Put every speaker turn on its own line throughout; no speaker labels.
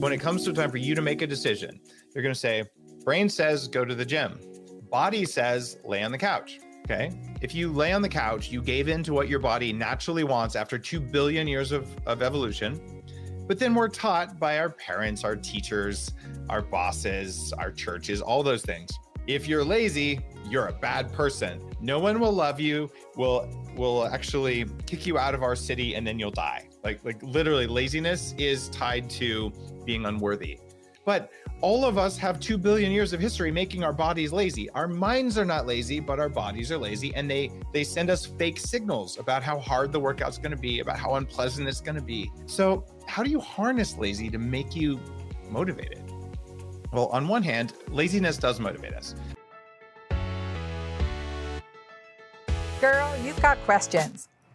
when it comes to time for you to make a decision, you're going to say, brain says go to the gym, body says lay on the couch. Okay. If you lay on the couch, you gave in to what your body naturally wants after 2 billion years of, of evolution. But then we're taught by our parents, our teachers, our bosses, our churches, all those things. If you're lazy, you're a bad person. No one will love you, will will actually kick you out of our city and then you'll die. Like like literally laziness is tied to being unworthy. But all of us have 2 billion years of history making our bodies lazy. Our minds are not lazy, but our bodies are lazy and they they send us fake signals about how hard the workout's going to be, about how unpleasant it's going to be. So, how do you harness lazy to make you motivated? Well, on one hand, laziness does motivate us.
Girl, you've got questions.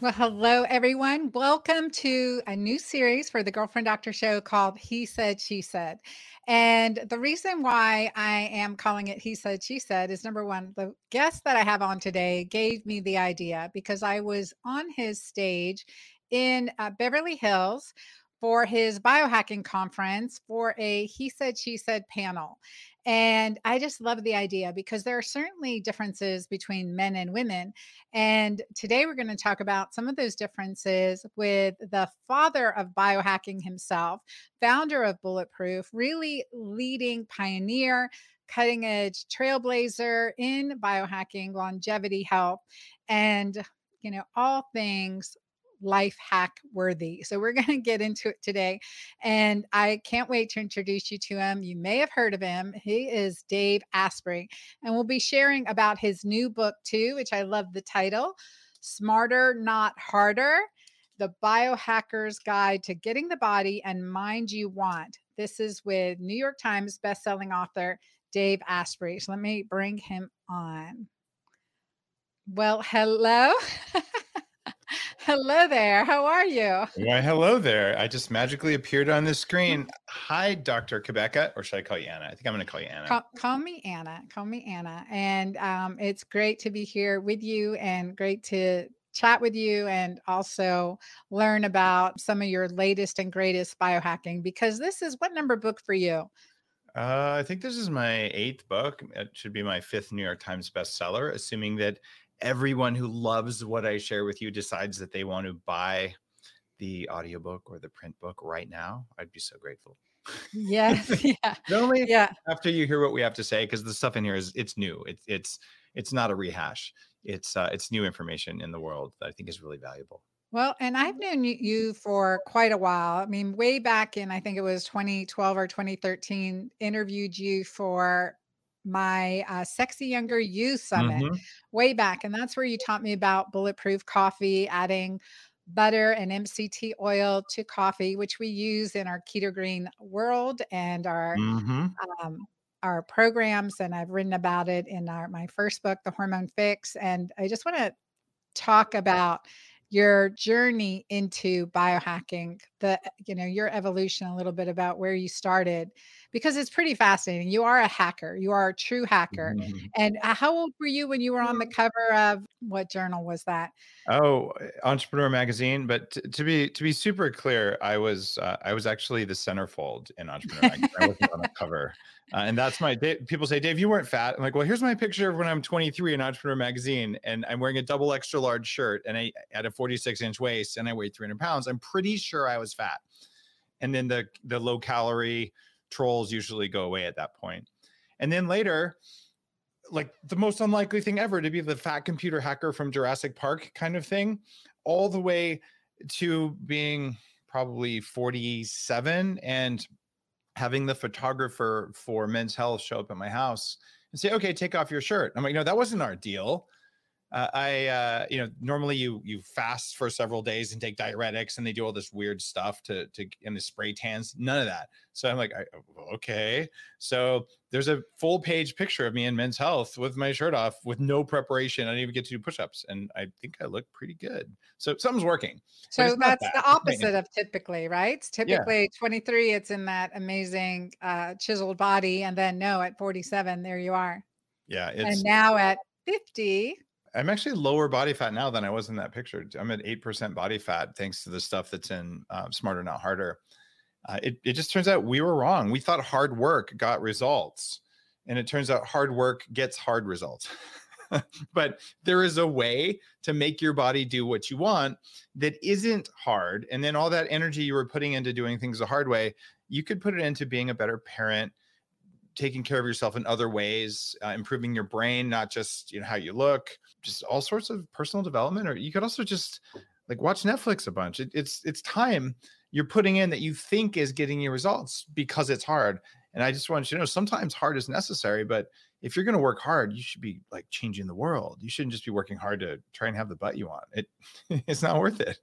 Well, hello, everyone. Welcome to a new series for the Girlfriend Doctor Show called He Said, She Said. And the reason why I am calling it He Said, She Said is number one, the guest that I have on today gave me the idea because I was on his stage in uh, Beverly Hills for his biohacking conference for a He Said, She Said panel. And I just love the idea because there are certainly differences between men and women. And today we're going to talk about some of those differences with the father of biohacking himself, founder of Bulletproof, really leading pioneer, cutting edge trailblazer in biohacking, longevity health, and you know, all things life hack worthy. So we're going to get into it today. And I can't wait to introduce you to him. You may have heard of him. He is Dave Asprey. And we'll be sharing about his new book too, which I love the title Smarter, Not Harder. The Biohacker's Guide to Getting the Body and Mind You Want. This is with New York Times bestselling author Dave Asprey. So let me bring him on. Well, hello. Hello there. How are you?
Why, hello there. I just magically appeared on the screen. Hi, Dr. Cabeca, or should I call you Anna? I think I'm going to call you Anna.
Call, call, me Anna. Call me Anna. And um, it's great to be here with you and great to chat with you and also learn about some of your latest and greatest biohacking because this is what number book for you?
Uh, I think this is my eighth book. It should be my fifth New York Times bestseller, assuming that everyone who loves what I share with you decides that they want to buy the audiobook or the print book right now, I'd be so grateful.
Yes. Yeah.
only yeah. after you hear what we have to say, because the stuff in here is it's new. It's it's it's not a rehash. It's uh, it's new information in the world that I think is really valuable.
Well, and I've known you for quite a while. I mean, way back in I think it was 2012 or 2013, interviewed you for my uh, Sexy Younger You Summit mm-hmm. way back. And that's where you taught me about bulletproof coffee, adding butter and MCT oil to coffee, which we use in our keto green world and our mm-hmm. um, our programs. And I've written about it in our my first book, The Hormone Fix. And I just want to talk about your journey into biohacking the you know your evolution a little bit about where you started because it's pretty fascinating you are a hacker you are a true hacker mm-hmm. and uh, how old were you when you were on the cover of what journal was that
oh entrepreneur magazine but t- to be to be super clear i was uh, i was actually the centerfold in entrepreneur magazine i wasn't on the cover uh, and that's my people say, Dave, you weren't fat. I'm like, well, here's my picture of when I'm 23 in Entrepreneur Magazine, and I'm wearing a double extra large shirt, and I had a 46 inch waist, and I weighed 300 pounds. I'm pretty sure I was fat. And then the the low calorie trolls usually go away at that point. And then later, like the most unlikely thing ever to be the fat computer hacker from Jurassic Park kind of thing, all the way to being probably 47 and having the photographer for men's health show up at my house and say, okay, take off your shirt. I'm like, no, that wasn't our deal uh, I, uh, you know, normally you you fast for several days and take diuretics, and they do all this weird stuff to to and the spray tans. None of that. So I'm like, I, okay. So there's a full page picture of me in Men's Health with my shirt off, with no preparation. I didn't even get to do push-ups, and I think I look pretty good. So something's working.
So that's the opposite of typically, right? Typically yeah. 23. It's in that amazing uh, chiseled body, and then no, at 47, there you are.
Yeah,
and now at 50
I'm actually lower body fat now than I was in that picture. I'm at 8% body fat thanks to the stuff that's in uh, Smarter Not Harder. Uh, it, it just turns out we were wrong. We thought hard work got results, and it turns out hard work gets hard results. but there is a way to make your body do what you want that isn't hard. And then all that energy you were putting into doing things the hard way, you could put it into being a better parent, taking care of yourself in other ways, uh, improving your brain, not just you know how you look, just all sorts of personal development. Or you could also just like watch Netflix a bunch. It, it's it's time you're putting in that you think is getting you results because it's hard. And I just want you to know sometimes hard is necessary, but if you're going to work hard, you should be like changing the world. You shouldn't just be working hard to try and have the butt you want. It it's not worth it.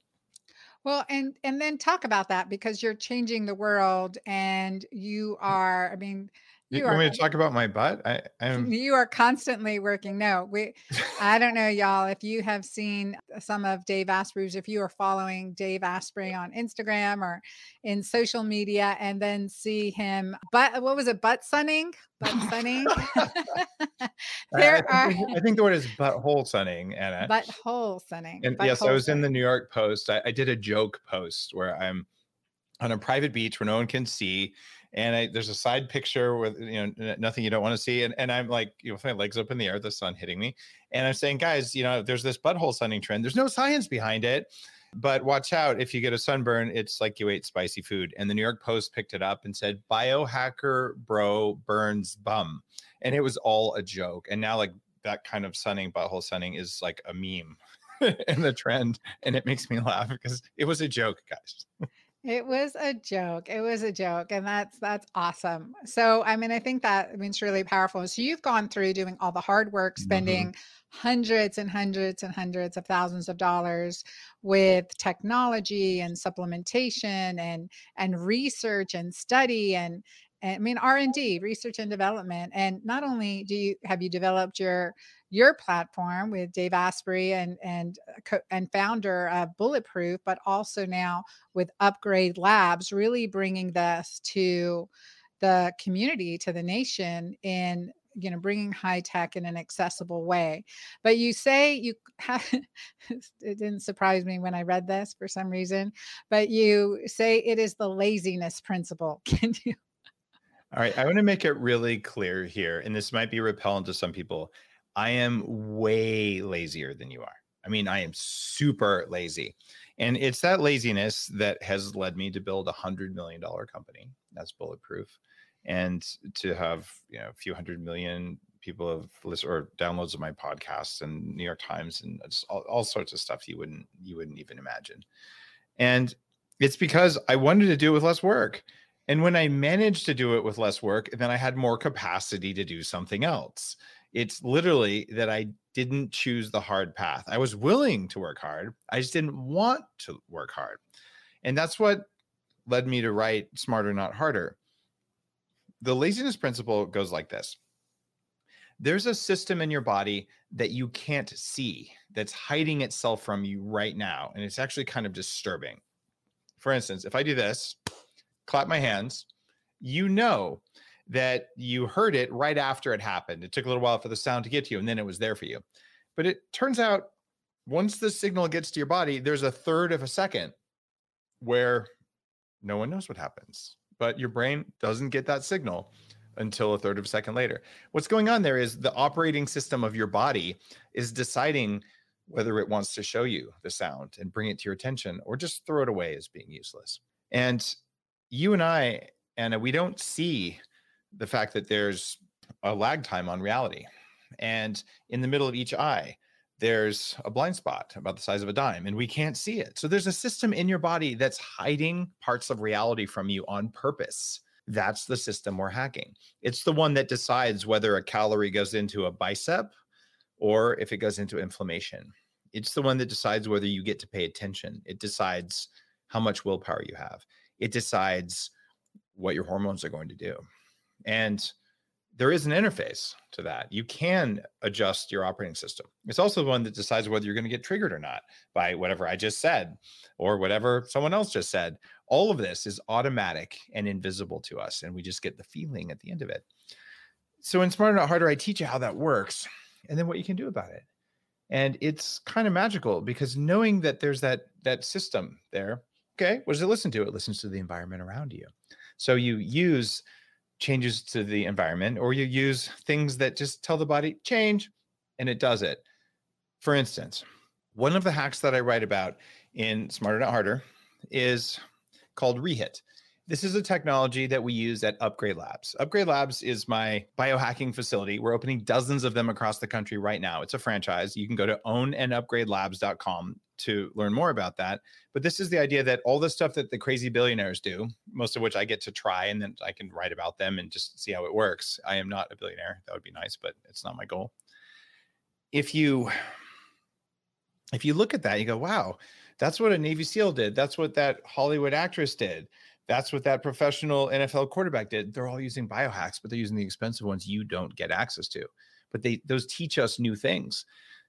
Well, and and then talk about that because you're changing the world and you are, I mean,
you, you want me to talk about my butt? I am.
You are constantly working. No, we. I don't know, y'all. If you have seen some of Dave Asprey's, if you are following Dave Asprey on Instagram or in social media, and then see him, but what was it? Butt sunning. Butt sunning.
there I, I think, are. I think the word is butthole sunning, Anna.
Butthole sunning.
And yes, I was sunning. in the New York Post. I, I did a joke post where I'm on a private beach where no one can see and I, there's a side picture with you know nothing you don't want to see and, and i'm like you know my legs up in the air the sun hitting me and i'm saying guys you know there's this butthole sunning trend there's no science behind it but watch out if you get a sunburn it's like you ate spicy food and the new york post picked it up and said biohacker bro burns bum and it was all a joke and now like that kind of sunning butthole sunning is like a meme in the trend and it makes me laugh because it was a joke guys
it was a joke. It was a joke. And that's that's awesome. So I mean, I think that I mean it's really powerful. So you've gone through doing all the hard work, mm-hmm. spending mm-hmm. hundreds and hundreds and hundreds of thousands of dollars with technology and supplementation and and research and study and I mean R&D, research and development. And not only do you have you developed your your platform with Dave Asprey and and uh, and founder of Bulletproof, but also now with Upgrade Labs, really bringing this to the community, to the nation in you know bringing high tech in an accessible way but you say you have it didn't surprise me when i read this for some reason but you say it is the laziness principle can you
all right. I want to make it really clear here, and this might be repellent to some people. I am way lazier than you are. I mean, I am super lazy. And it's that laziness that has led me to build a hundred million dollar company that's bulletproof and to have, you know, a few hundred million people have listened or downloads of my podcasts and New York Times and all, all sorts of stuff you wouldn't you wouldn't even imagine. And it's because I wanted to do it with less work. And when I managed to do it with less work, then I had more capacity to do something else. It's literally that I didn't choose the hard path. I was willing to work hard. I just didn't want to work hard. And that's what led me to write Smarter, Not Harder. The laziness principle goes like this there's a system in your body that you can't see that's hiding itself from you right now. And it's actually kind of disturbing. For instance, if I do this, clap my hands, you know that you heard it right after it happened. It took a little while for the sound to get to you, and then it was there for you. But it turns out once the signal gets to your body, there's a third of a second where no one knows what happens, but your brain doesn't get that signal until a third of a second later. What's going on there is the operating system of your body is deciding whether it wants to show you the sound and bring it to your attention or just throw it away as being useless. And you and I, Anna, we don't see the fact that there's a lag time on reality. And in the middle of each eye, there's a blind spot about the size of a dime and we can't see it. So there's a system in your body that's hiding parts of reality from you on purpose. That's the system we're hacking. It's the one that decides whether a calorie goes into a bicep or if it goes into inflammation. It's the one that decides whether you get to pay attention. It decides how much willpower you have. It decides what your hormones are going to do. And there is an interface to that. You can adjust your operating system. It's also the one that decides whether you're going to get triggered or not by whatever I just said or whatever someone else just said. All of this is automatic and invisible to us, and we just get the feeling at the end of it. So, in Smarter Not Harder, I teach you how that works and then what you can do about it. And it's kind of magical because knowing that there's that that system there, okay, what does it listen to? It listens to the environment around you. So you use changes to the environment, or you use things that just tell the body change, and it does it. For instance, one of the hacks that I write about in Smarter Not Harder is called Rehit. This is a technology that we use at Upgrade Labs. Upgrade Labs is my biohacking facility. We're opening dozens of them across the country right now. It's a franchise. You can go to ownandupgradelabs.com to learn more about that. But this is the idea that all the stuff that the crazy billionaires do, most of which I get to try and then I can write about them and just see how it works. I am not a billionaire. That would be nice, but it's not my goal. If you if you look at that, you go, wow, that's what a Navy SEAL did. That's what that Hollywood actress did that's what that professional NFL quarterback did. They're all using biohacks, but they're using the expensive ones you don't get access to. But they those teach us new things.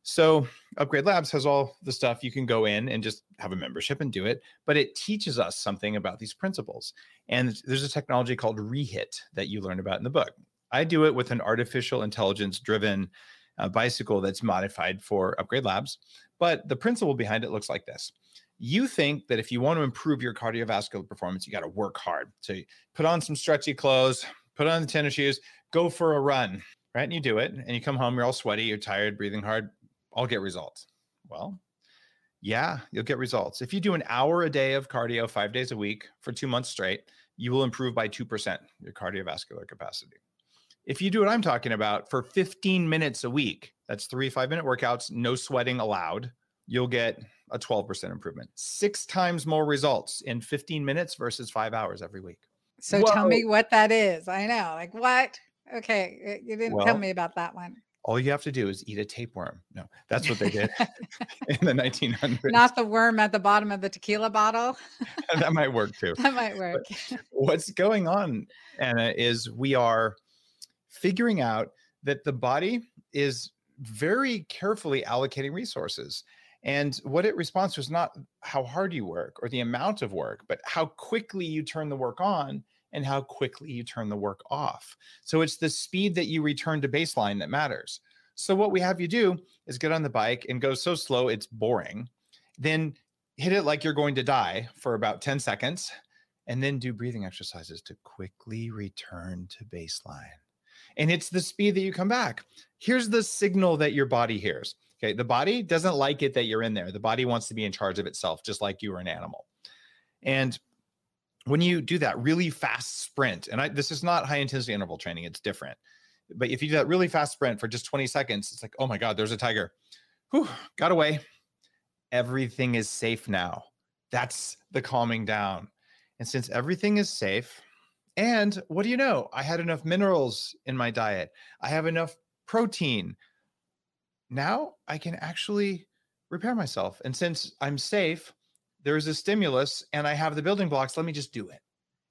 So Upgrade Labs has all the stuff you can go in and just have a membership and do it, but it teaches us something about these principles. And there's a technology called Rehit that you learn about in the book. I do it with an artificial intelligence driven uh, bicycle that's modified for Upgrade Labs, but the principle behind it looks like this you think that if you want to improve your cardiovascular performance, you got to work hard. So you put on some stretchy clothes, put on the tennis shoes, go for a run, right? And you do it, and you come home, you're all sweaty, you're tired, breathing hard. I'll get results. Well, yeah, you'll get results. If you do an hour a day of cardio five days a week for two months straight, you will improve by 2% your cardiovascular capacity. If you do what I'm talking about for 15 minutes a week, that's three five minute workouts, no sweating allowed, you'll get a 12% improvement, six times more results in 15 minutes versus five hours every week.
So Whoa. tell me what that is. I know, like what? Okay, you didn't well, tell me about that one.
All you have to do is eat a tapeworm. No, that's what they did in the 1900s.
Not the worm at the bottom of the tequila bottle.
that might work too.
That might work.
But what's going on, Anna, is we are figuring out that the body is very carefully allocating resources. And what it responds to is not how hard you work or the amount of work, but how quickly you turn the work on and how quickly you turn the work off. So it's the speed that you return to baseline that matters. So what we have you do is get on the bike and go so slow it's boring. Then hit it like you're going to die for about 10 seconds and then do breathing exercises to quickly return to baseline. And it's the speed that you come back. Here's the signal that your body hears. Okay. The body doesn't like it that you're in there. The body wants to be in charge of itself, just like you are an animal. And when you do that really fast sprint, and I, this is not high intensity interval training, it's different. But if you do that really fast sprint for just 20 seconds, it's like, oh my God, there's a tiger. Whew, got away. Everything is safe now. That's the calming down. And since everything is safe, and what do you know? I had enough minerals in my diet. I have enough protein now I can actually repair myself. And since I'm safe, there's a stimulus and I have the building blocks, let me just do it.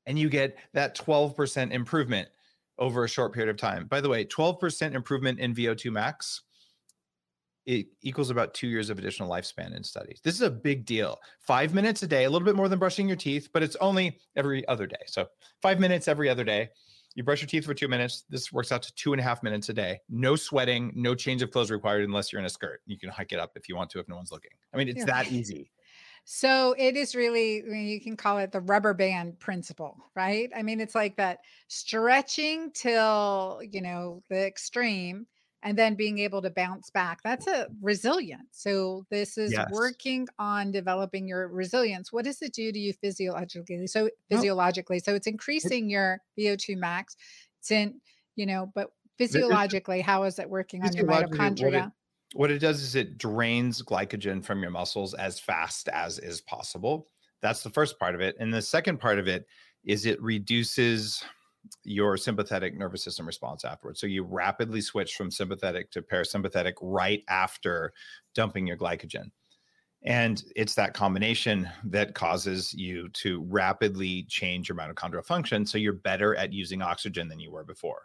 And you get that 12% improvement over a short period of time. By the way, 12% improvement in VO2 max it equals about two years of additional lifespan in studies. This is a big deal. Five minutes a day, a little bit more than brushing your teeth, but it's only every other day. So five minutes every other day you brush your teeth for two minutes. This works out to two and a half minutes a day. No sweating, no change of clothes required unless you're in a skirt. You can hike it up if you want to, if no one's looking. I mean, it's yeah. that easy.
So it is really, you can call it the rubber band principle, right? I mean, it's like that stretching till, you know, the extreme and then being able to bounce back. That's a resilience. So this is yes. working on developing your resilience. What does it do to you physiologically? So physiologically, so it's increasing your VO2 max. It's in, you know, but physiologically, how is it working on your mitochondria?
What it, does is it drains glycogen from your muscles as fast as is possible. That's the first part of it. And the second part of it is it reduces your sympathetic nervous system response afterwards. So you rapidly switch from sympathetic to parasympathetic right after dumping your glycogen. And it's that combination that causes you to rapidly change your mitochondrial function. So you're better at using oxygen than you were before.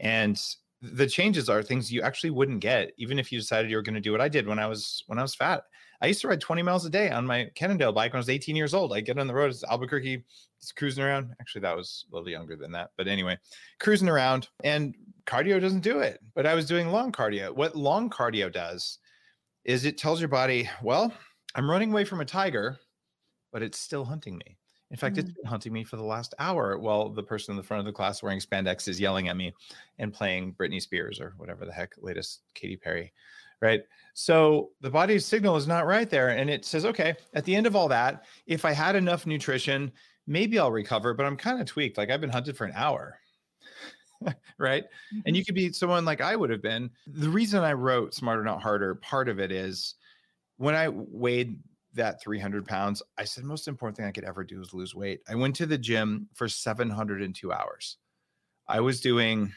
And the changes are things you actually wouldn't get even if you decided you were going to do what I did when I was when I was fat. I used to ride 20 miles a day on my Cannondale bike when I was 18 years old. I get on the road, it's Albuquerque, it's cruising around. Actually, that was a little younger than that. But anyway, cruising around and cardio doesn't do it. But I was doing long cardio. What long cardio does is it tells your body, well, I'm running away from a tiger, but it's still hunting me. In fact, mm-hmm. it's been hunting me for the last hour while the person in the front of the class wearing spandex is yelling at me and playing Britney Spears or whatever the heck latest Katy Perry. Right. So the body's signal is not right there. And it says, okay, at the end of all that, if I had enough nutrition, maybe I'll recover, but I'm kind of tweaked. Like I've been hunted for an hour. right. Mm-hmm. And you could be someone like I would have been. The reason I wrote Smarter Not Harder, part of it is when I weighed that 300 pounds, I said, most important thing I could ever do is lose weight. I went to the gym for 702 hours. I was doing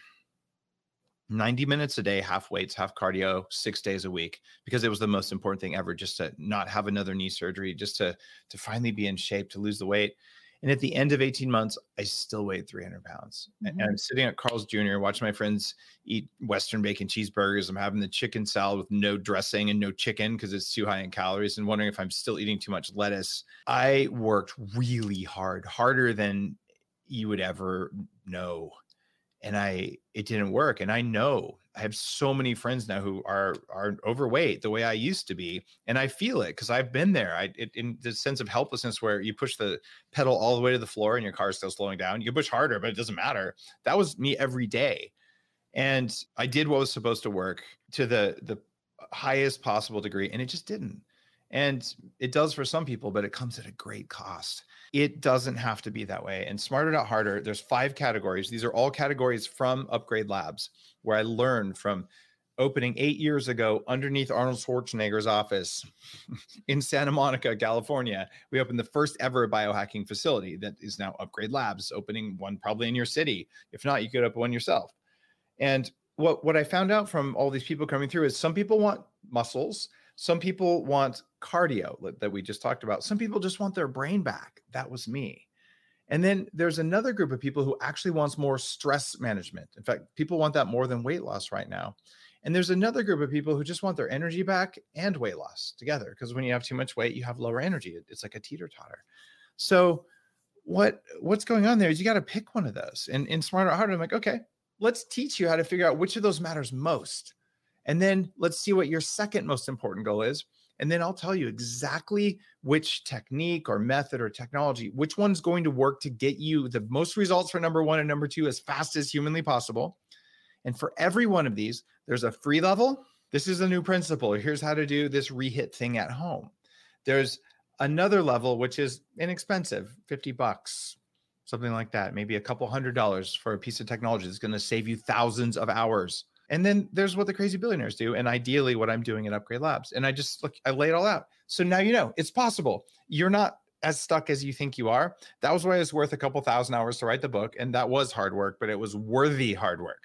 90 minutes a day, half weights, half cardio, six days a week, because it was the most important thing ever, just to not have another knee surgery, just to to finally be in shape, to lose the weight. And at the end of 18 months, I still weighed 300 pounds. Mm-hmm. And I'm sitting at Carl's Jr., watching my friends eat Western bacon cheeseburgers. I'm having the chicken salad with no dressing and no chicken because it's too high in calories and wondering if I'm still eating too much lettuce. I worked really hard, harder than you would ever know and I it didn't work. And I know I have so many friends now who are are overweight the way I used to be, and I feel it because I've been there. I it, in the sense of helplessness where you push the pedal all the way to the floor and your car is still slowing down. You push harder, but it doesn't matter. That was me every day, and I did what was supposed to work to the the highest possible degree, and it just didn't. And it does for some people, but it comes at a great cost. It doesn't have to be that way. And Smarter Not Harder, there's five categories. These are all categories from Upgrade Labs, where I learned from opening eight years ago underneath Arnold Schwarzenegger's office in Santa Monica, California. We opened the first ever biohacking facility that is now Upgrade Labs, opening one probably in your city. If not, you could open one yourself. And what, what I found out from all these people coming through is some people want muscles, some people want cardio that we just talked about. Some people just want their brain back. That was me. And then there's another group of people who actually wants more stress management. In fact, people want that more than weight loss right now. And there's another group of people who just want their energy back and weight loss together because when you have too much weight, you have lower energy. It's like a teeter-totter. So what what's going on there is you got to pick one of those. And in Smarter Harder, I'm like, okay, let's teach you how to figure out which of those matters most. And then let's see what your second most important goal is. And then I'll tell you exactly which technique or method or technology, which one's going to work to get you the most results for number one and number two as fast as humanly possible. And for every one of these, there's a free level. This is a new principle. Here's how to do this rehit thing at home. There's another level, which is inexpensive 50 bucks, something like that, maybe a couple hundred dollars for a piece of technology that's going to save you thousands of hours and then there's what the crazy billionaires do, and ideally what I'm doing at Upgrade Labs. And I just look, I lay it all out. So now you know it's possible. You're not as stuck as you think you are. That was why it's worth a couple thousand hours to write the book, and that was hard work, but it was worthy hard work.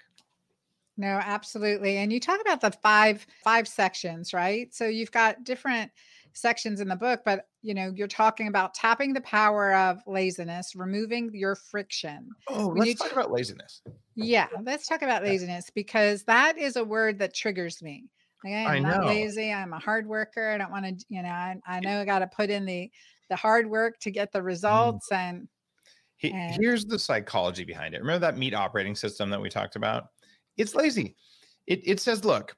No, absolutely. And you talk about the five five sections, right? So you've got different sections in the book, but you know, you're talking about tapping the power of laziness, removing your friction.
Oh, when let's talk t- about laziness.
Yeah, let's talk about laziness because that is a word that triggers me. Okay, I'm not lazy. I'm a hard worker. I don't want to, you know, I, I know I got to put in the the hard work to get the mm. results mm. and,
and here's the psychology behind it. Remember that meat operating system that we talked about? It's lazy. It it says, look,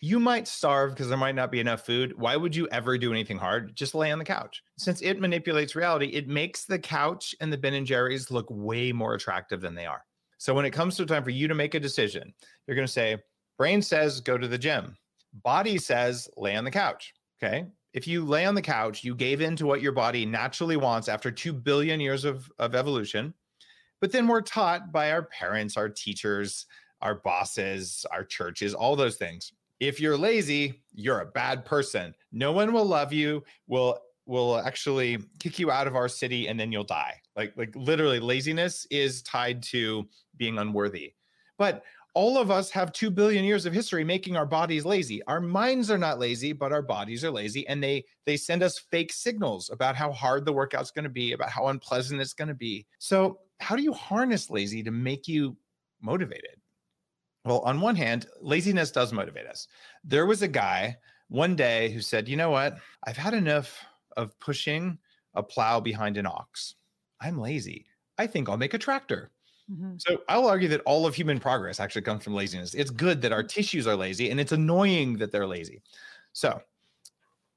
you might starve because there might not be enough food. Why would you ever do anything hard? Just lay on the couch. Since it manipulates reality, it makes the couch and the Ben and Jerry's look way more attractive than they are. So when it comes to time for you to make a decision, you're going to say, brain says go to the gym. Body says lay on the couch. Okay. If you lay on the couch, you gave in to what your body naturally wants after 2 billion years of, of evolution. But then we're taught by our parents, our teachers, our bosses, our churches, all those things If you're lazy, you're a bad person. No one will love you, will will actually kick you out of our city and then you'll die. Like like literally laziness is tied to being unworthy. But all of us have 2 billion years of history making our bodies lazy. Our minds are not lazy, but our bodies are lazy and they they send us fake signals about how hard the workout's going to be, about how unpleasant it's going to be. So, how do you harness lazy to make you motivated? Well, on one hand, laziness does motivate us. There was a guy one day who said, "You know what? I've had enough of pushing a plow behind an ox. I'm lazy. I think I'll make a tractor." Mm-hmm. So I'll argue that all of human progress actually comes from laziness. It's good that our mm-hmm. tissues are lazy and it's annoying that they're lazy. So,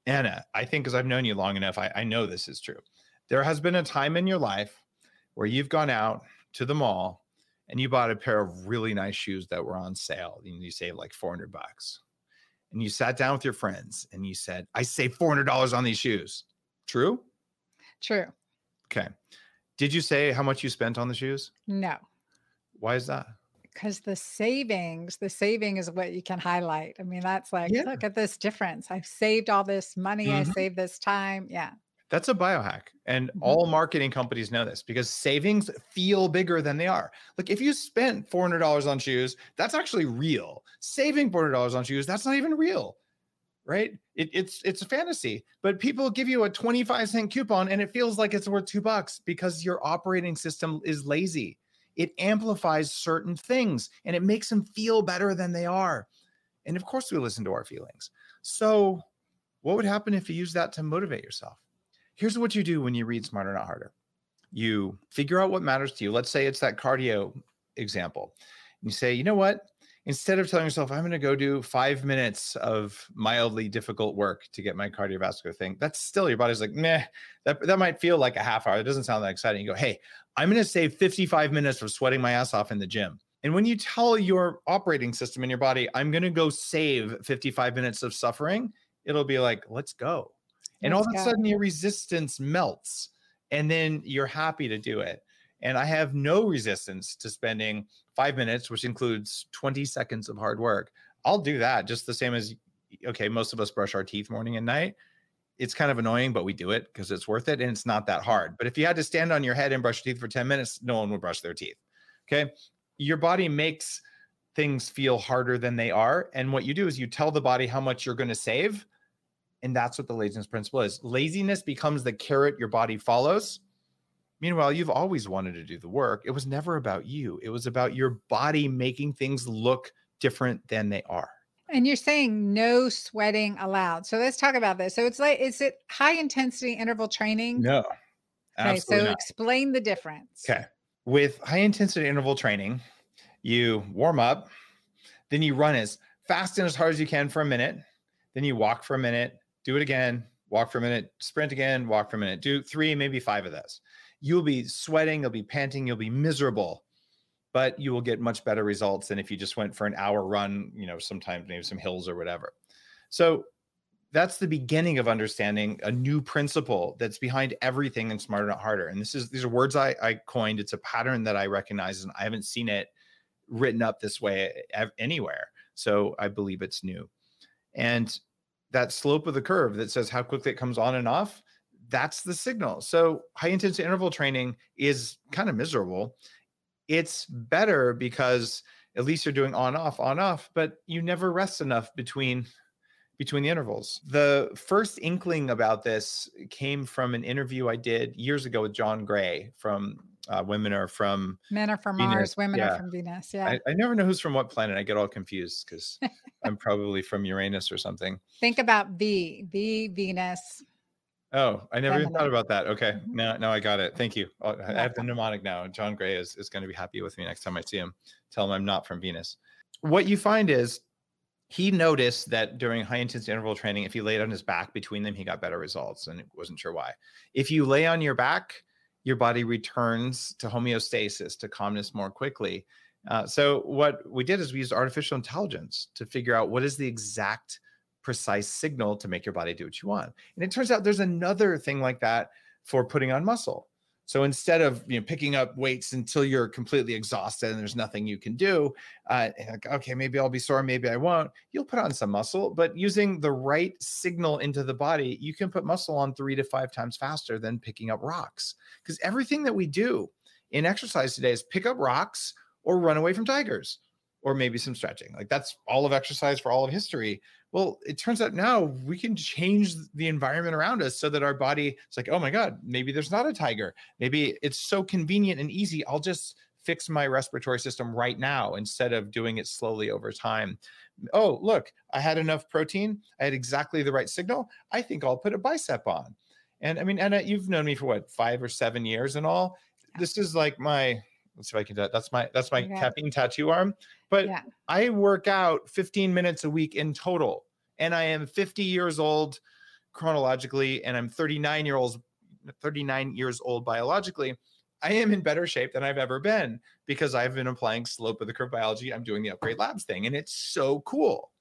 Anna, I think because I've known you long enough, I, I know this is true. There has been a time in your life where you've gone out to the mall and you bought a pair of really nice shoes that were on sale and you saved like 400 bucks. And you sat down with your friends and you said, I saved $400 on these shoes. True?
True.
Okay. Did you say how much you spent on the shoes?
No.
Why is that?
Because the savings, the saving is what you can highlight. I mean, that's like, yeah. look at this difference. I've saved all this money. Mm-hmm. I saved this time. Yeah.
That's a biohack. And mm-hmm. all marketing companies know this because savings feel bigger than they are. Like if you spent $400 on shoes, that's actually real. Saving $400 on shoes, that's not even real right? It, it's it's a fantasy, but people give you a 25 cent coupon and it feels like it's worth two bucks because your operating system is lazy. It amplifies certain things and it makes them feel better than they are. And of course, we listen to our feelings. So, what would happen if you use that to motivate yourself? Here's what you do when you read Smarter Not Harder. You figure out what matters to you. Let's say it's that cardio example. And You say, you know what? instead of telling yourself, I'm going to go do five minutes of mildly difficult work to get my cardiovascular thing, that's still your body's like, meh, that, that might feel like a half hour. It doesn't sound that exciting. You go, hey, I'm going to save 55 minutes of sweating my ass off in the gym. And when you tell your operating system in your body, I'm going to go save 55 minutes of suffering, it'll be like, let's go. And all of a sudden, your resistance melts. And then you're happy to do it. And I have no resistance to spending five minutes, which includes 20 seconds of hard work. I'll do that just the same as, okay, most of us brush our teeth morning and night. It's kind of annoying, but we do it because it's worth it and it's not that hard. But if you had to stand on your head and brush your teeth for 10 minutes, no one would brush their teeth. Okay. Your body makes things feel harder than they are. And what you do is you tell the body how much you're going to save. And that's what the laziness principle is. Laziness becomes the carrot your body follows Meanwhile, you've always wanted to do the work. It was never about you, it was about your body making things look different than they are.
And you're saying no sweating allowed. So let's talk about this. So it's like, is it high intensity interval training?
No.
Okay, so not. explain the difference.
Okay. With high intensity interval training, you warm up, then you run as fast and as hard as you can for a minute, then you walk for a minute, do it again, walk for a minute, sprint again, walk for a minute, do three, maybe five of those. You'll be sweating, you'll be panting, you'll be miserable, but you will get much better results than if you just went for an hour run, you know, sometimes maybe some hills or whatever. So that's the beginning of understanding a new principle that's behind everything in smarter not harder. And this is these are words I, I coined. It's a pattern that i recognize and i haven't seen it written up this way anywhere. So i believe it's new. And that slope of the curve that says how quickly it comes on and off that's the signal. So high intensity interval training is kind of miserable. It's better because at least you're doing on off on off, but you never rest enough between between the intervals. The first inkling about this came from an interview I did years ago with John Gray from uh, Women Are From
Men Are From Venus. Mars, Women yeah. Are From Venus. Yeah.
I, I, never know who's from what planet. I get all confused because I'm probably from Uranus or something.
Think about V, V, Venus,
Oh, I never even thought about that. Okay, mm-hmm. now now I got it. Thank you. I have the mnemonic now. John Gray is is going to be happy with me next time I see him. Tell him I'm not from Venus. What you find is he noticed that during high intensity interval training, if he laid on his back between them, he got better results, and wasn't sure why. If you lay on your back, your body returns to homeostasis, to calmness more quickly. Uh, so what we did is we used artificial intelligence to figure out what is the exact precise signal to make your body do what you want. And it turns out there's another thing like that for putting on muscle. So instead of you know picking up weights until you're completely exhausted and there's nothing you can do, uh, like, okay, maybe I'll be sore, maybe I won't. You'll put on some muscle, but using the right signal into the body, you can put muscle on three to five times faster than picking up rocks. Because everything that we do in exercise today is pick up rocks or run away from tigers or maybe some stretching. Like that's all of exercise for all of history. Well, it turns out now we can change the environment around us so that our body is like, oh my God, maybe there's not a tiger. Maybe it's so convenient and easy. I'll just fix my respiratory system right now instead of doing it slowly over time. Oh, look, I had enough protein. I had exactly the right signal. I think I'll put a bicep on. And I mean, Anna, uh, you've known me for what, five or seven years and all. This is like my let's see if I can do that. That's my that's my yeah. caffeine tattoo arm. But yeah. I work out 15 minutes a week in total. And I am 50 years old chronologically, and I'm 39 year old 39 years old biologically. I am in better shape than I've ever been because I've been applying slope of the curve biology. I'm doing the upgrade labs thing, and it's so cool.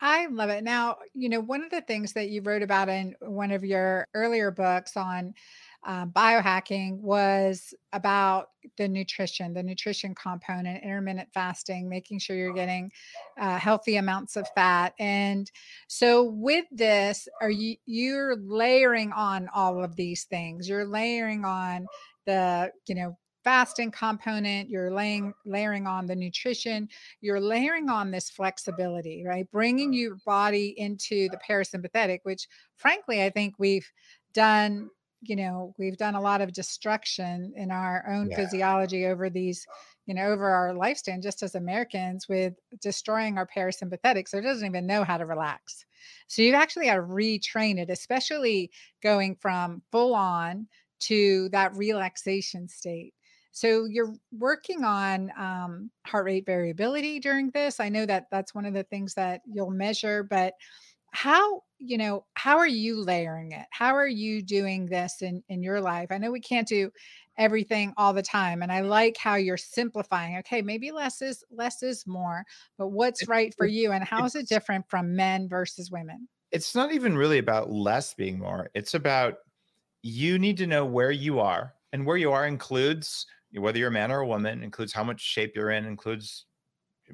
I love it. Now, you know, one of the things that you wrote about in one of your earlier books on um, biohacking was about the nutrition, the nutrition component, intermittent fasting, making sure you're getting uh, healthy amounts of fat. And so with this, are you you're layering on all of these things? You're layering on the, you know, fasting component you're laying layering on the nutrition you're layering on this flexibility right bringing your body into the parasympathetic which frankly i think we've done you know we've done a lot of destruction in our own yeah. physiology over these you know over our lifespan just as americans with destroying our parasympathetic so it doesn't even know how to relax. So you actually got to retrain it especially going from full on to that relaxation state. So you're working on um, heart rate variability during this. I know that that's one of the things that you'll measure but how you know how are you layering it? How are you doing this in in your life? I know we can't do everything all the time and i like how you're simplifying okay maybe less is less is more but what's right for you and how is it different from men versus women?
It's not even really about less being more it's about you need to know where you are and where you are includes whether you're a man or a woman includes how much shape you're in includes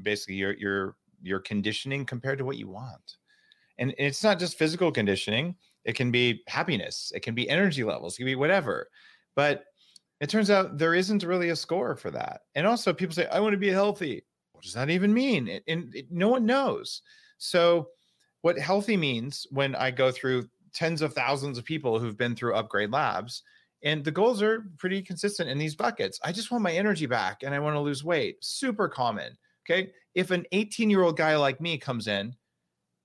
basically your your your conditioning compared to what you want and it's not just physical conditioning, it can be happiness, it can be energy levels, it can be whatever. But it turns out there isn't really a score for that. And also, people say, I want to be healthy. What does that even mean? And, and it, no one knows. So, what healthy means when I go through tens of thousands of people who've been through upgrade labs, and the goals are pretty consistent in these buckets. I just want my energy back and I want to lose weight. Super common. Okay. If an 18 year old guy like me comes in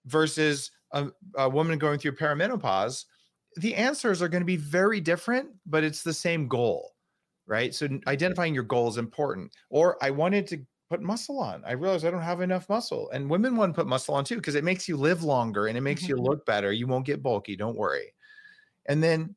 versus a, a woman going through perimenopause, the answers are going to be very different, but it's the same goal, right? So identifying your goal is important. Or I wanted to put muscle on. I realized I don't have enough muscle. And women want to put muscle on too because it makes you live longer and it makes mm-hmm. you look better. You won't get bulky, don't worry. And then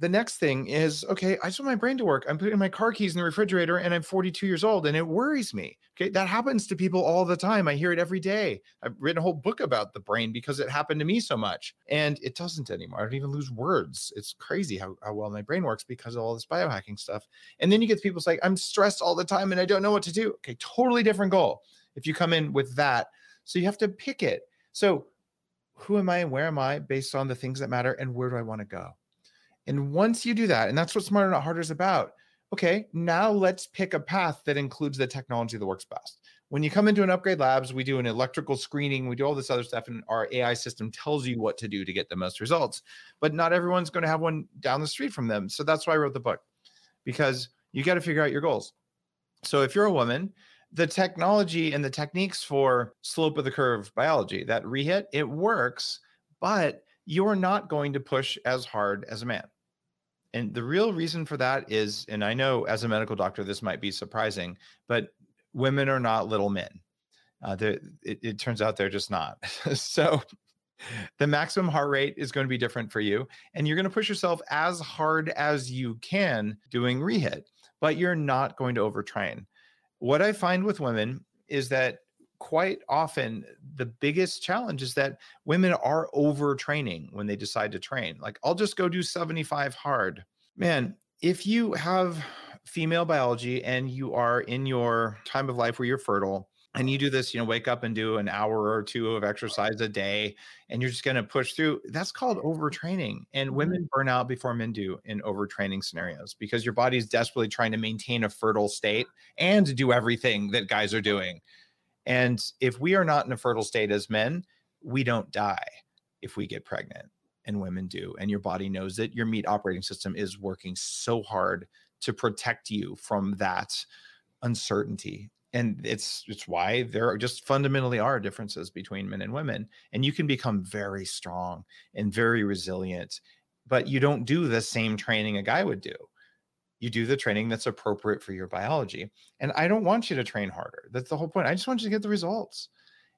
the next thing is okay i just want my brain to work. I'm putting my car keys in the refrigerator and i'm 42 years old and it worries me. Okay that happens to people all the time. I hear it every day. I've written a whole book about the brain because it happened to me so much and it doesn't anymore. I don't even lose words. It's crazy how, how well my brain works because of all this biohacking stuff. And then you get people say i'm stressed all the time and i don't know what to do. Okay totally different goal if you come in with that. So you have to pick it. So who am i and where am i based on the things that matter and where do i want to go and once you do that, and that's what Smarter Not Harder is about. Okay, now let's pick a path that includes the technology that works best. When you come into an upgrade labs, we do an electrical screening, we do all this other stuff, and our AI system tells you what to do to get the most results. But not everyone's going to have one down the street from them. So that's why I wrote the book, because you got to figure out your goals. So if you're a woman, the technology and the techniques for slope of the curve biology, that rehit, it works, but you're not going to push as hard as a man. And the real reason for that is, and I know as a medical doctor, this might be surprising, but women are not little men. Uh, it, it turns out they're just not. so the maximum heart rate is going to be different for you. And you're going to push yourself as hard as you can doing rehit, but you're not going to overtrain. What I find with women is that quite often the biggest challenge is that women are overtraining when they decide to train. Like, I'll just go do 75 hard. Man, if you have female biology and you are in your time of life where you're fertile and you do this, you know, wake up and do an hour or two of exercise a day and you're just going to push through, that's called overtraining. And mm-hmm. women burn out before men do in overtraining scenarios because your body's desperately trying to maintain a fertile state and do everything that guys are doing. And if we are not in a fertile state as men, we don't die if we get pregnant and women do. And your body knows that your meat operating system is working so hard to protect you from that uncertainty. And it's it's why there are just fundamentally are differences between men and women. And you can become very strong and very resilient but you don't do the same training a guy would do you do the training that's appropriate for your biology and i don't want you to train harder that's the whole point i just want you to get the results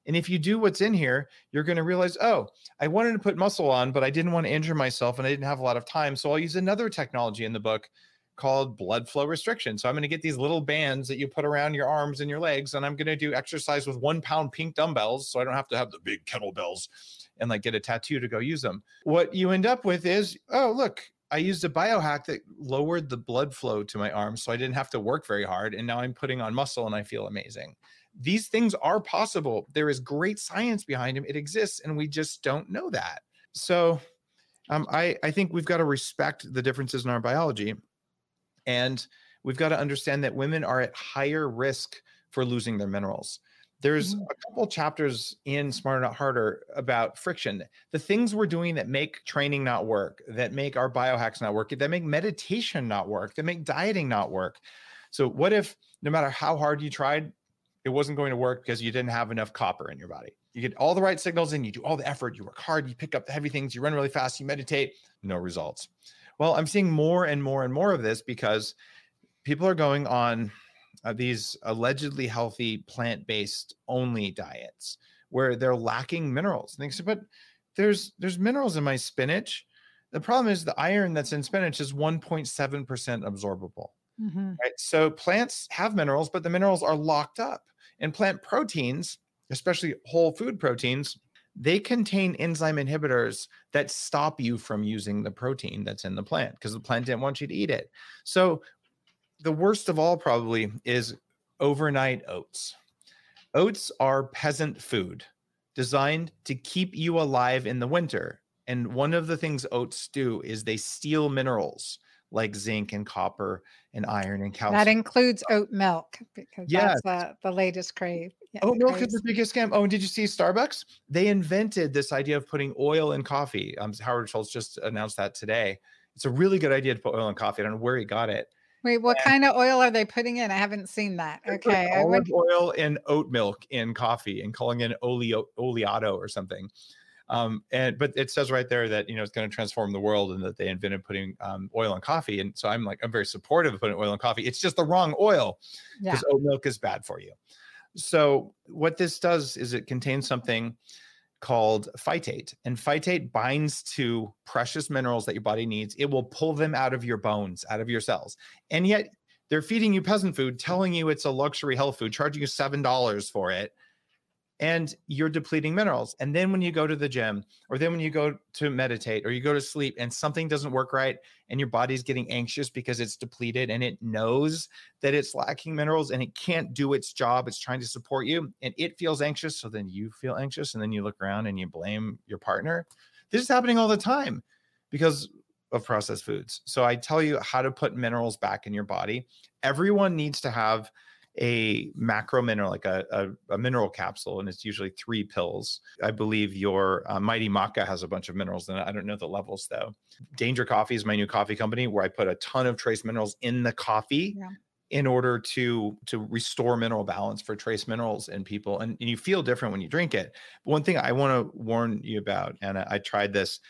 and if you do what's in here you're going to realize oh i wanted to put muscle on but i didn't want to injure myself and i didn't have a lot of time so i'll use another technology in the book called blood flow restriction. So I'm going to get these little bands that you put around your arms and your legs, and I'm going to do exercise with one pound pink dumbbells. So I don't have to have the big kettlebells and like get a tattoo to go use them. What you end up with is, oh, look, I used a biohack that lowered the blood flow to my arms. So I didn't have to work very hard. And now I'm putting on muscle and I feel amazing. These things are possible. There is great science behind them. It exists, and we just don't know that. So um, I, I think we've got to respect the differences in our biology and we've got to understand that women are at higher risk for losing their minerals. There's mm-hmm. a couple chapters in Smarter Not Harder about friction. The things we're doing that make training not work, that make our biohacks not work, that make meditation not work, that make dieting not work. So, what if no matter how hard you tried, it wasn't going to work because you didn't have enough copper in your body? You get all the right signals in, you do all the effort, you work hard, you pick up the heavy things, you run really fast, you meditate, no results. Well, I'm seeing more and more and more of this because people are going on uh, these allegedly healthy plant-based only diets where they're lacking minerals. And they say, but there's there's minerals in my spinach. The problem is the iron that's in spinach is 1.7% absorbable. Mm-hmm. Right. So plants have minerals, but the minerals are locked up. And plant proteins, especially whole food proteins, they contain enzyme inhibitors that stop you from using the protein that's in the plant because the plant didn't want you to eat it. So, the worst of all probably is overnight oats. Oats are peasant food designed to keep you alive in the winter. And one of the things oats do is they steal minerals like zinc and copper and iron and calcium.
That includes oat milk because yes. that's the latest crave.
Yeah, oat milk is the biggest scam. Oh, and did you see Starbucks? They invented this idea of putting oil in coffee. Um, Howard Schultz just announced that today. It's a really good idea to put oil in coffee. I don't know where he got it.
Wait, what and kind of oil are they putting in? I haven't seen that. Okay,
olive oil and oat milk in coffee and calling it oleo, oleato or something. Um, and but it says right there that you know it's going to transform the world and that they invented putting um, oil in coffee. And so I'm like I'm very supportive of putting oil in coffee. It's just the wrong oil because yeah. oat milk is bad for you. So what this does is it contains something called phytate and phytate binds to precious minerals that your body needs. It will pull them out of your bones out of your cells. And yet they're feeding you peasant food telling you it's a luxury health food charging you seven dollars for it and you're depleting minerals. And then when you go to the gym, or then when you go to meditate, or you go to sleep and something doesn't work right, and your body's getting anxious because it's depleted and it knows that it's lacking minerals and it can't do its job, it's trying to support you, and it feels anxious. So then you feel anxious, and then you look around and you blame your partner. This is happening all the time because of processed foods. So I tell you how to put minerals back in your body. Everyone needs to have a macro mineral, like a, a, a, mineral capsule, and it's usually three pills. I believe your uh, Mighty Maca has a bunch of minerals in it. I don't know the levels though. Danger Coffee is my new coffee company where I put a ton of trace minerals in the coffee. Yeah. In order to to restore mineral balance for trace minerals in people, and, and you feel different when you drink it. But one thing I want to warn you about, and I, I tried this,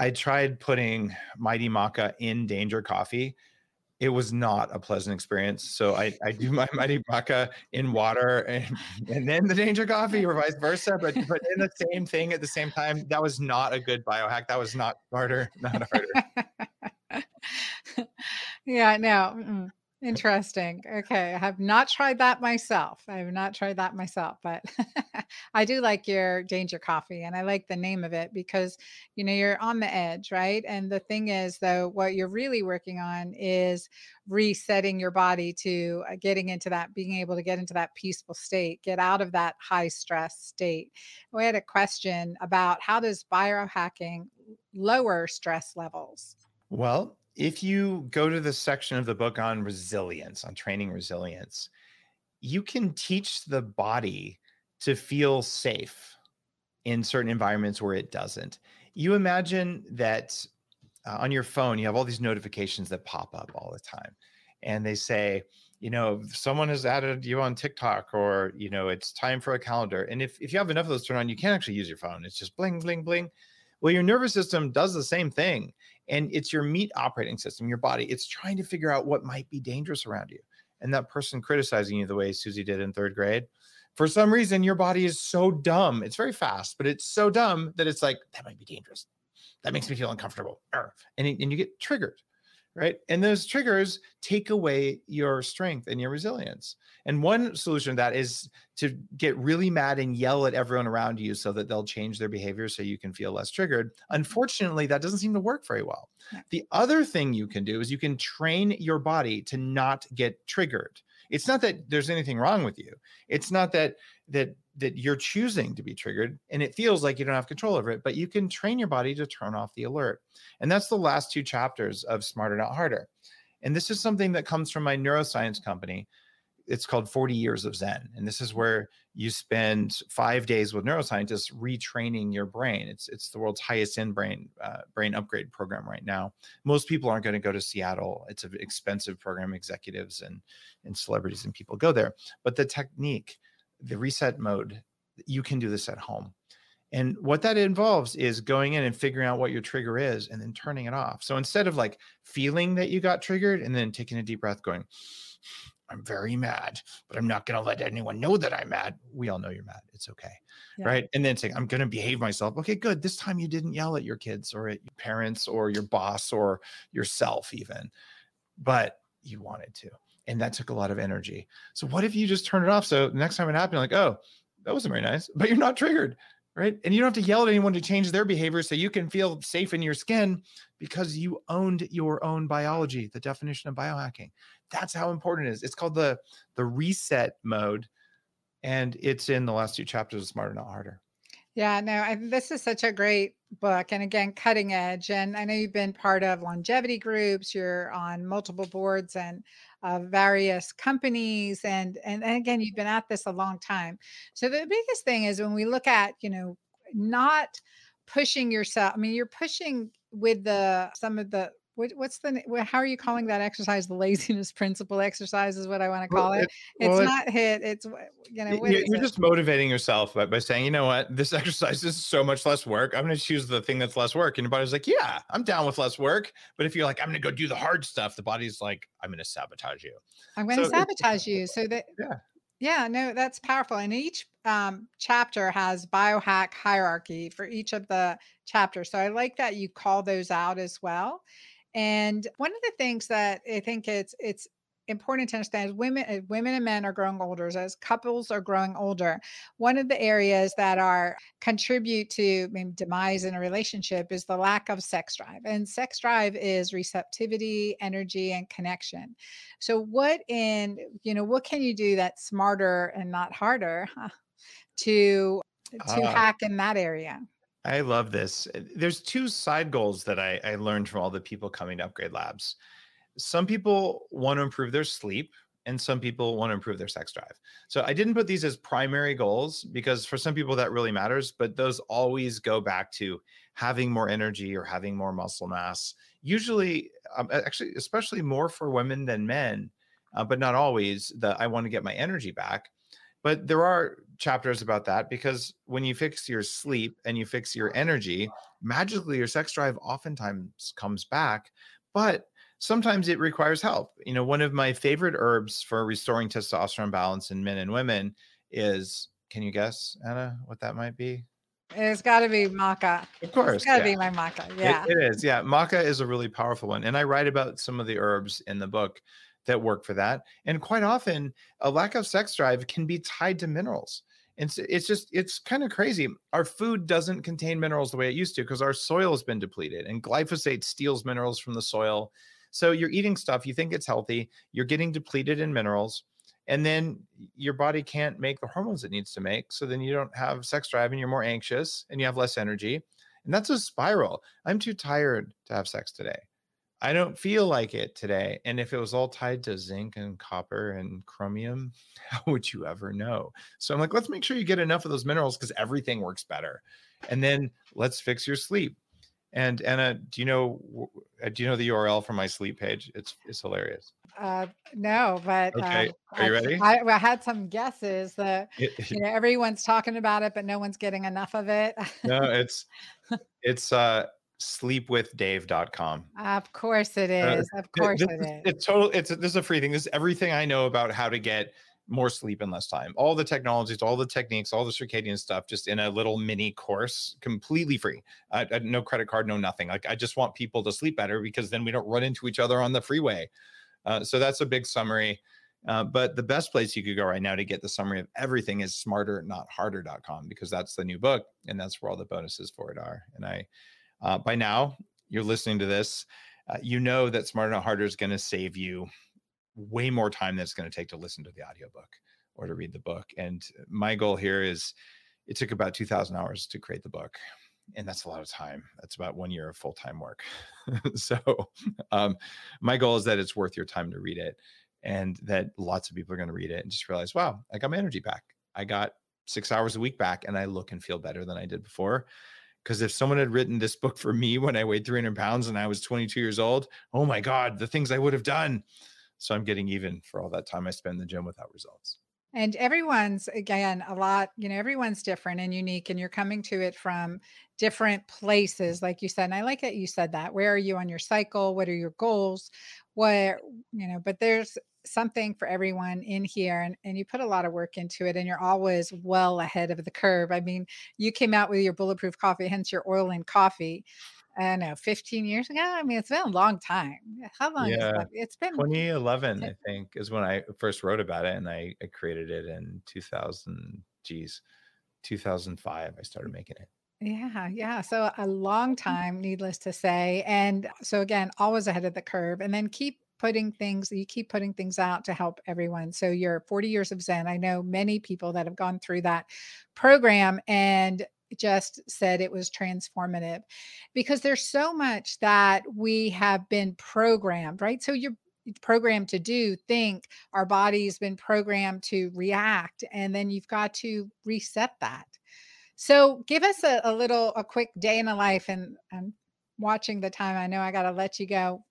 I tried putting Mighty Maca in Danger Coffee, it was not a pleasant experience. So I, I do my Mighty Maca in water and, and then the danger coffee or vice versa, but but in the same thing at the same time. That was not a good biohack. That was not smarter, not harder.
yeah, no. Interesting. Okay. I have not tried that myself. I have not tried that myself, but I do like your danger coffee and I like the name of it because, you know, you're on the edge, right? And the thing is, though, what you're really working on is resetting your body to uh, getting into that, being able to get into that peaceful state, get out of that high stress state. We had a question about how does biohacking lower stress levels?
Well, if you go to the section of the book on resilience, on training resilience, you can teach the body to feel safe in certain environments where it doesn't. You imagine that uh, on your phone, you have all these notifications that pop up all the time. And they say, you know, someone has added you on TikTok or, you know, it's time for a calendar. And if, if you have enough of those turned on, you can't actually use your phone. It's just bling, bling, bling. Well, your nervous system does the same thing and it's your meat operating system, your body. It's trying to figure out what might be dangerous around you. And that person criticizing you the way Susie did in third grade, for some reason, your body is so dumb. It's very fast, but it's so dumb that it's like, that might be dangerous. That makes me feel uncomfortable. And, and you get triggered right? And those triggers take away your strength and your resilience. And one solution to that is to get really mad and yell at everyone around you so that they'll change their behavior so you can feel less triggered. Unfortunately, that doesn't seem to work very well. The other thing you can do is you can train your body to not get triggered. It's not that there's anything wrong with you. It's not that that that you're choosing to be triggered and it feels like you don't have control over it, but you can train your body to turn off the alert. And that's the last two chapters of Smarter Not Harder. And this is something that comes from my neuroscience company. It's called 40 Years of Zen. And this is where you spend five days with neuroscientists retraining your brain. It's, it's the world's highest end brain, uh, brain upgrade program right now. Most people aren't going to go to Seattle. It's an expensive program. Executives and, and celebrities and people go there. But the technique, the reset mode, you can do this at home. And what that involves is going in and figuring out what your trigger is and then turning it off. So instead of like feeling that you got triggered and then taking a deep breath, going, I'm very mad, but I'm not going to let anyone know that I'm mad. We all know you're mad. It's okay. Yeah. Right. And then saying, I'm going to behave myself. Okay, good. This time you didn't yell at your kids or at your parents or your boss or yourself, even, but you wanted to and that took a lot of energy. So what if you just turn it off? So next time it happened, like, oh, that wasn't very nice, but you're not triggered, right? And you don't have to yell at anyone to change their behavior so you can feel safe in your skin because you owned your own biology, the definition of biohacking. That's how important it is. It's called the the reset mode, and it's in the last two chapters of Smarter Not Harder.
Yeah, no, I, this is such a great book. And again, cutting edge. And I know you've been part of longevity groups, you're on multiple boards and uh, various companies. And, and, and again, you've been at this a long time. So the biggest thing is when we look at, you know, not pushing yourself, I mean, you're pushing with the some of the what, what's the how are you calling that exercise the laziness principle exercise is what i want to call well, it, it's well, not hit it's you know
you're, you're just motivating yourself by, by saying you know what? This exercise is so much less work. I'm going to choose the thing that's less work. And your body's like yeah i'm down with less work. But if you're like i'm going to go do the hard stuff the body's like i'm going to sabotage you.
I'm going to so sabotage you. So that
yeah.
Yeah, no, that's powerful. And each um, chapter has biohack hierarchy for each of the chapters. So I like that you call those out as well. And one of the things that I think it's it's important to understand is women uh, women and men are growing older as couples are growing older. One of the areas that are contribute to maybe demise in a relationship is the lack of sex drive and sex drive is receptivity energy and connection. So what in you know what can you do that's smarter and not harder huh, to to uh, hack in that area
I love this. Uh, there's two side goals that I, I learned from all the people coming to Upgrade Labs. Some people want to improve their sleep, and some people want to improve their sex drive. So I didn't put these as primary goals because for some people that really matters, but those always go back to having more energy or having more muscle mass. Usually, um, actually, especially more for women than men, uh, but not always. That I want to get my energy back. But there are chapters about that because when you fix your sleep and you fix your energy, magically your sex drive oftentimes comes back. But sometimes it requires help. You know, one of my favorite herbs for restoring testosterone balance in men and women is can you guess, Anna, what that might be?
It's got to be maca.
Of course.
It's got to yeah. be my maca. Yeah.
It, it is. Yeah. Maca is a really powerful one. And I write about some of the herbs in the book that work for that. And quite often, a lack of sex drive can be tied to minerals. And it's, it's just, it's kind of crazy. Our food doesn't contain minerals the way it used to because our soil has been depleted and glyphosate steals minerals from the soil. So you're eating stuff, you think it's healthy, you're getting depleted in minerals, and then your body can't make the hormones it needs to make. So then you don't have sex drive and you're more anxious and you have less energy. And that's a spiral. I'm too tired to have sex today. I don't feel like it today. And if it was all tied to zinc and copper and chromium, how would you ever know? So I'm like, let's make sure you get enough of those minerals because everything works better. And then let's fix your sleep. And Anna, do you know uh, do you know the URL for my sleep page? It's it's hilarious.
Uh, no, but
okay.
Um,
Are you ready?
I, I, had some guesses that you know everyone's talking about it, but no one's getting enough of it.
no, it's it's uh sleepwithdave.com.
Of course it uh. Uh, of course
this,
it is.
It's total. It's this is a free thing. This is everything I know about how to get more sleep in less time. All the technologies, all the techniques, all the circadian stuff, just in a little mini course, completely free. Uh, no credit card, no nothing. Like I just want people to sleep better because then we don't run into each other on the freeway. Uh, so that's a big summary. Uh, but the best place you could go right now to get the summary of everything is smarter not harder.com because that's the new book and that's where all the bonuses for it are. And I, uh, by now, you're listening to this, uh, you know that smarter not harder is going to save you way more time than it's going to take to listen to the audiobook or to read the book. And my goal here is it took about 2000 hours to create the book. And that's a lot of time. That's about one year of full time work. so, um, my goal is that it's worth your time to read it and that lots of people are going to read it and just realize, wow, I got my energy back. I got six hours a week back and I look and feel better than I did before. Because if someone had written this book for me when I weighed 300 pounds and I was 22 years old, oh my God, the things I would have done. So I'm getting even for all that time I spend in the gym without results.
And everyone's, again, a lot, you know, everyone's different and unique, and you're coming to it from different places, like you said. And I like that you said that. Where are you on your cycle? What are your goals? Where, you know, but there's something for everyone in here and, and you put a lot of work into it and you're always well ahead of the curve. I mean, you came out with your bulletproof coffee, hence your oil and coffee. I don't know, 15 years ago. I mean, it's been a long time. How long yeah. It? It's been
2011, I think, is when I first wrote about it. And I, I created it in 2000, geez, 2005. I started making it.
Yeah, yeah. So a long mm. time, needless to say. And so again, always ahead of the curve. And then keep putting things you keep putting things out to help everyone. So you're 40 years of zen. I know many people that have gone through that program and just said it was transformative because there's so much that we have been programmed right? So you're programmed to do think our body's been programmed to react and then you've got to reset that. So give us a, a little a quick day in the life and i'm watching the time i know i got to let you go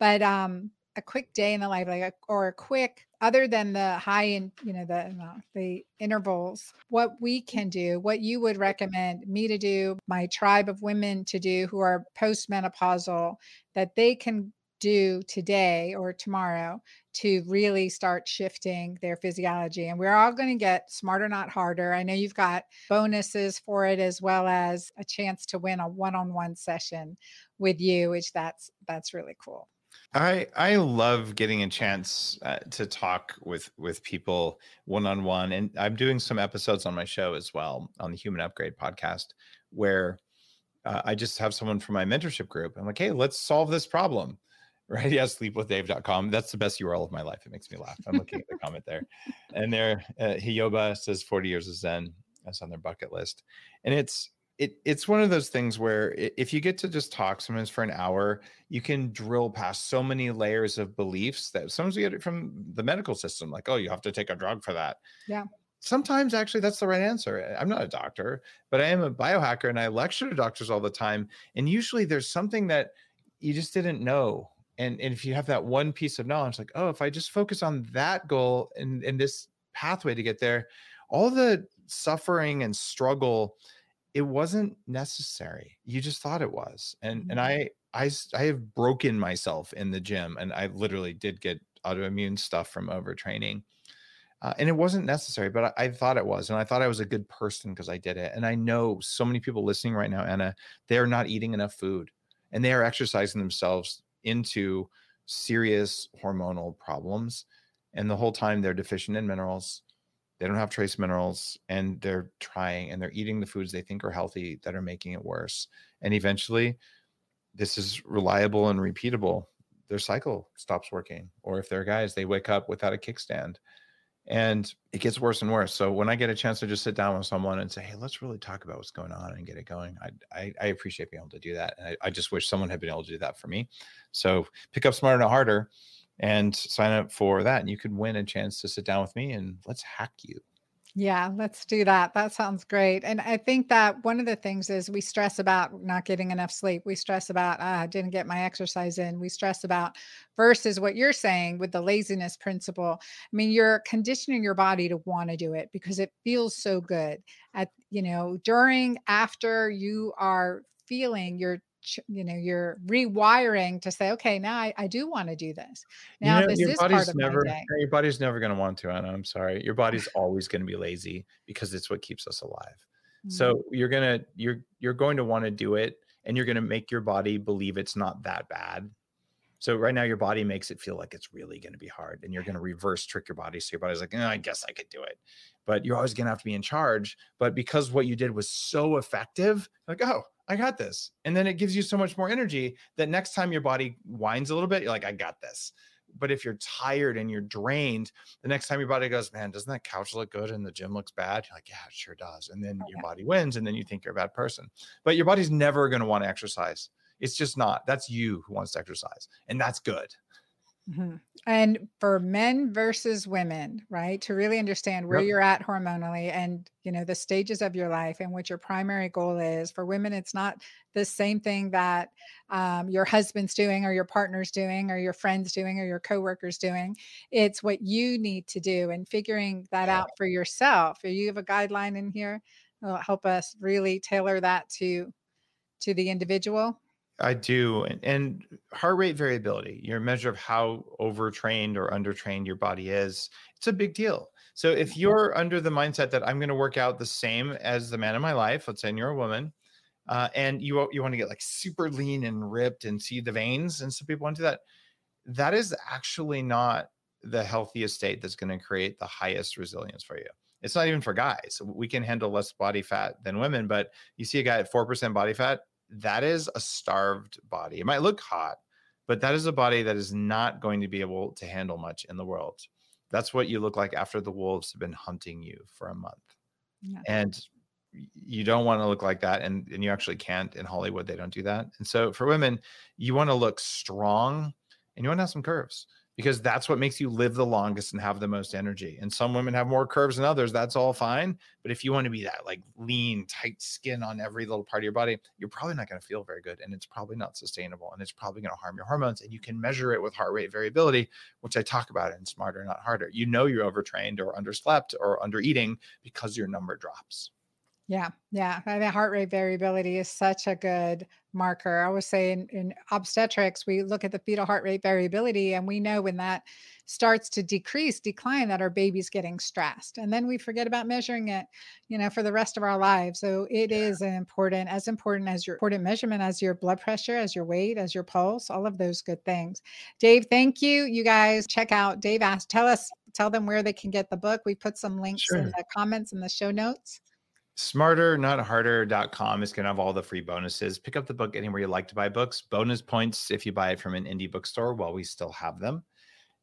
but um a quick day in the life, like a, or a quick other than the high and you know the uh, the intervals what we mm. can do what you would recommend me to do my tribe of women to do who are postmenopausal that they can do today or tomorrow to really start shifting their physiology and we're all going to get smarter not harder. I know you've got bonuses for it as well as a chance to win a one-on-one session with you which that's that's really cool
I I love getting a chance uh, to talk with with people one on one, and I'm doing some episodes on my show as well on the Human Upgrade podcast, where uh, I just have someone from my mentorship group. I'm like, hey, let's solve this problem, right? Yeah, sleepwithdave.com. That's the best URL of my life. It makes me laugh. I'm looking at the comment there, and there, uh, Hiyoba says 40 years of Zen. That's on their bucket list, and it's it it's one of those things where if you get to just talk sometimes for an hour, you can drill past so many layers of beliefs that sometimes you get it from the medical system, like, oh, you have to take a drug for that.
Yeah.
Sometimes actually that's the right answer. I'm not a doctor, but I am a biohacker and I lecture to doctors all the time. And usually there's something that you just didn't know. And, and if you have that one piece of knowledge, like, oh, if I just focus on that goal and, and this pathway to get there, all the suffering and struggle it wasn't necessary. You just thought it was. And mm-hmm. and I I I have broken myself in the gym and I literally did get autoimmune stuff from overtraining. Uh, and it wasn't necessary, but I, I, thought it was, and I thought I was a good person because I did it. And I know so many people listening right now, Anna, they are not eating enough food, and they are exercising themselves into serious hormonal problems. And the whole time they're deficient in minerals, they don't have trace minerals, and they're trying and they're eating the foods they think are healthy that are making it worse. And eventually, this is reliable and repeatable. Their cycle stops working. Or if they're guys, they wake up without a kickstand and it gets worse and worse. So when I get a chance to just sit down with someone and say, "Hey, let's really talk about what's going on and get it going," I I, I appreciate being able to do that, and I, I, just wish someone had been able to do that for me. So pick up Smarter Not Harder and sign up for that, and you could win a chance to sit down with me and let's hack you.
Yeah, let's do that. That sounds great. And I think that one of the things is we stress about not getting enough sleep. We stress about, ah, I didn't get my exercise in. We stress about versus what you're saying with the laziness principle. I mean, you're conditioning your body to want to do it because it feels so good. At, you know, during, after you are feeling your you know you're rewiring to say okay now i, I do want to do this. Now
you know,
this
your
is
body's
part of
never
my day.
your body's never going to want to Anna, i'm sorry. Your body's always going to be lazy because it's what keeps us alive. Mm-hmm. so you're gonna you're you're going to want to do it and you're going to make your body believe it's not that bad. So right now your body makes it feel like it's really going to be hard and you're going to reverse trick your body so your body's like oh, i guess i could do it. But you're always going to have to be in charge but because what you did was so effective like oh I got this. And then it gives you so much more energy that next time your body whines a little bit, you're like, I got this. But if you're tired and you're drained, the next time your body goes, man, doesn't that couch look good and the gym looks bad? You're like, yeah, it sure does. And then okay. your body wins and then you think you're a bad person. But your body's never going to want to exercise. It's just not. That's you who wants to exercise. And that's good.
Mm-hmm. And for men versus women, right? To really understand where yep. you're at hormonally and, you know, the stages of your life and what your primary goal is. For women, it's not the same thing that um, your husband's doing or your partner's doing or your friend's doing or your coworker's doing. It's what you need to do and figuring that yeah. out for yourself. If you have a guideline in here, that will help us really tailor that to to the individual
I do. And, and, heart rate variability, your measure of how overtrained or undertrained your body is, it's a big deal. So if you're under the mindset that I'm going to work out the same as the man in my life, let's say you're a woman, uh, and you you want to get like super lean and ripped and see the veins, and some people want to do that. That is actually not the healthiest state that's going to create the highest resilience for you. It's not even for guys. We can handle less body fat than women, but you see a guy at 4% body fat, that is a starved body. It might look hot, but that is a body that is not going to be able to handle much in the world. That's what you look like after the wolves have been hunting you for a month. Yeah. And you don't want to look like that. And, and you actually can't in Hollywood. They don't do that. And so for women, you want to look strong and you want to have some curves because that's what makes you live the longest and have the most energy. And some women have more curves than others. That's all fine. But if you want to be that like lean, tight skin on every little part of your body, you're probably not going to feel very good. And it's probably not sustainable. And it's probably going to harm your hormones. And you can measure it with heart rate variability, which I talk about in Smarter, Not Harder. You know you're overtrained or underslept or under eating because your number drops.
Yeah, yeah. The heart rate variability is such a good marker. I would say in, in obstetrics, we look at the fetal heart rate variability and we know when that starts to decrease, decline, that our baby's getting stressed. And then we forget about measuring it, you know, for the rest of our lives. So it yeah. is an important, as important as your important measurement as your blood pressure, as your weight, as your pulse, all of those good things. Dave, thank you. You guys check out Dave asked, tell us, tell them where they can get the book. We put some links sure. in the comments in the show notes
smarter not harder.com is going to have all the free bonuses. Pick up the book anywhere you like to buy books. Bonus points if you buy it from an indie bookstore while we still have them.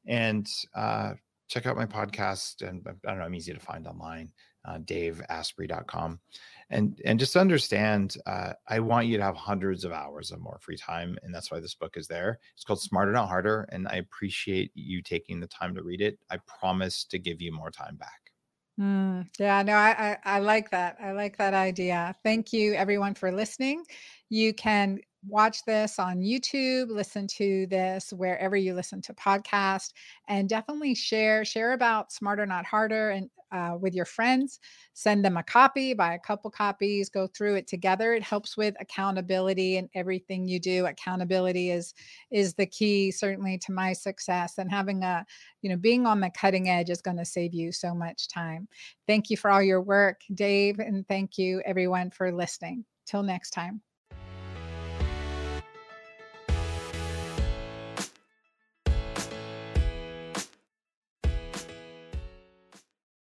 And uh, check out my podcast and i don't know i'm easy to find online uh, daveasprey.com and and just understand uh, i want you to have hundreds of hours of more free time and that's why this book is there. It's called smarter not harder and i appreciate you taking the time to read it. I promise to give you more time back
Mm, yeah, no, I, I I like that. I like that idea. Thank you, everyone, for listening. You can watch this on YouTube, listen to this wherever you listen to podcast, and definitely share share about Smarter Not Harder and uh, with your friends. Send them a copy, buy a couple copies, go through it together. It helps with accountability and everything you do. Accountability is is the key, certainly, to my success. And having a, you know, being on the cutting edge is going to save you so much time. Thank you for all your work, Dave, and thank you everyone for listening. Till next time.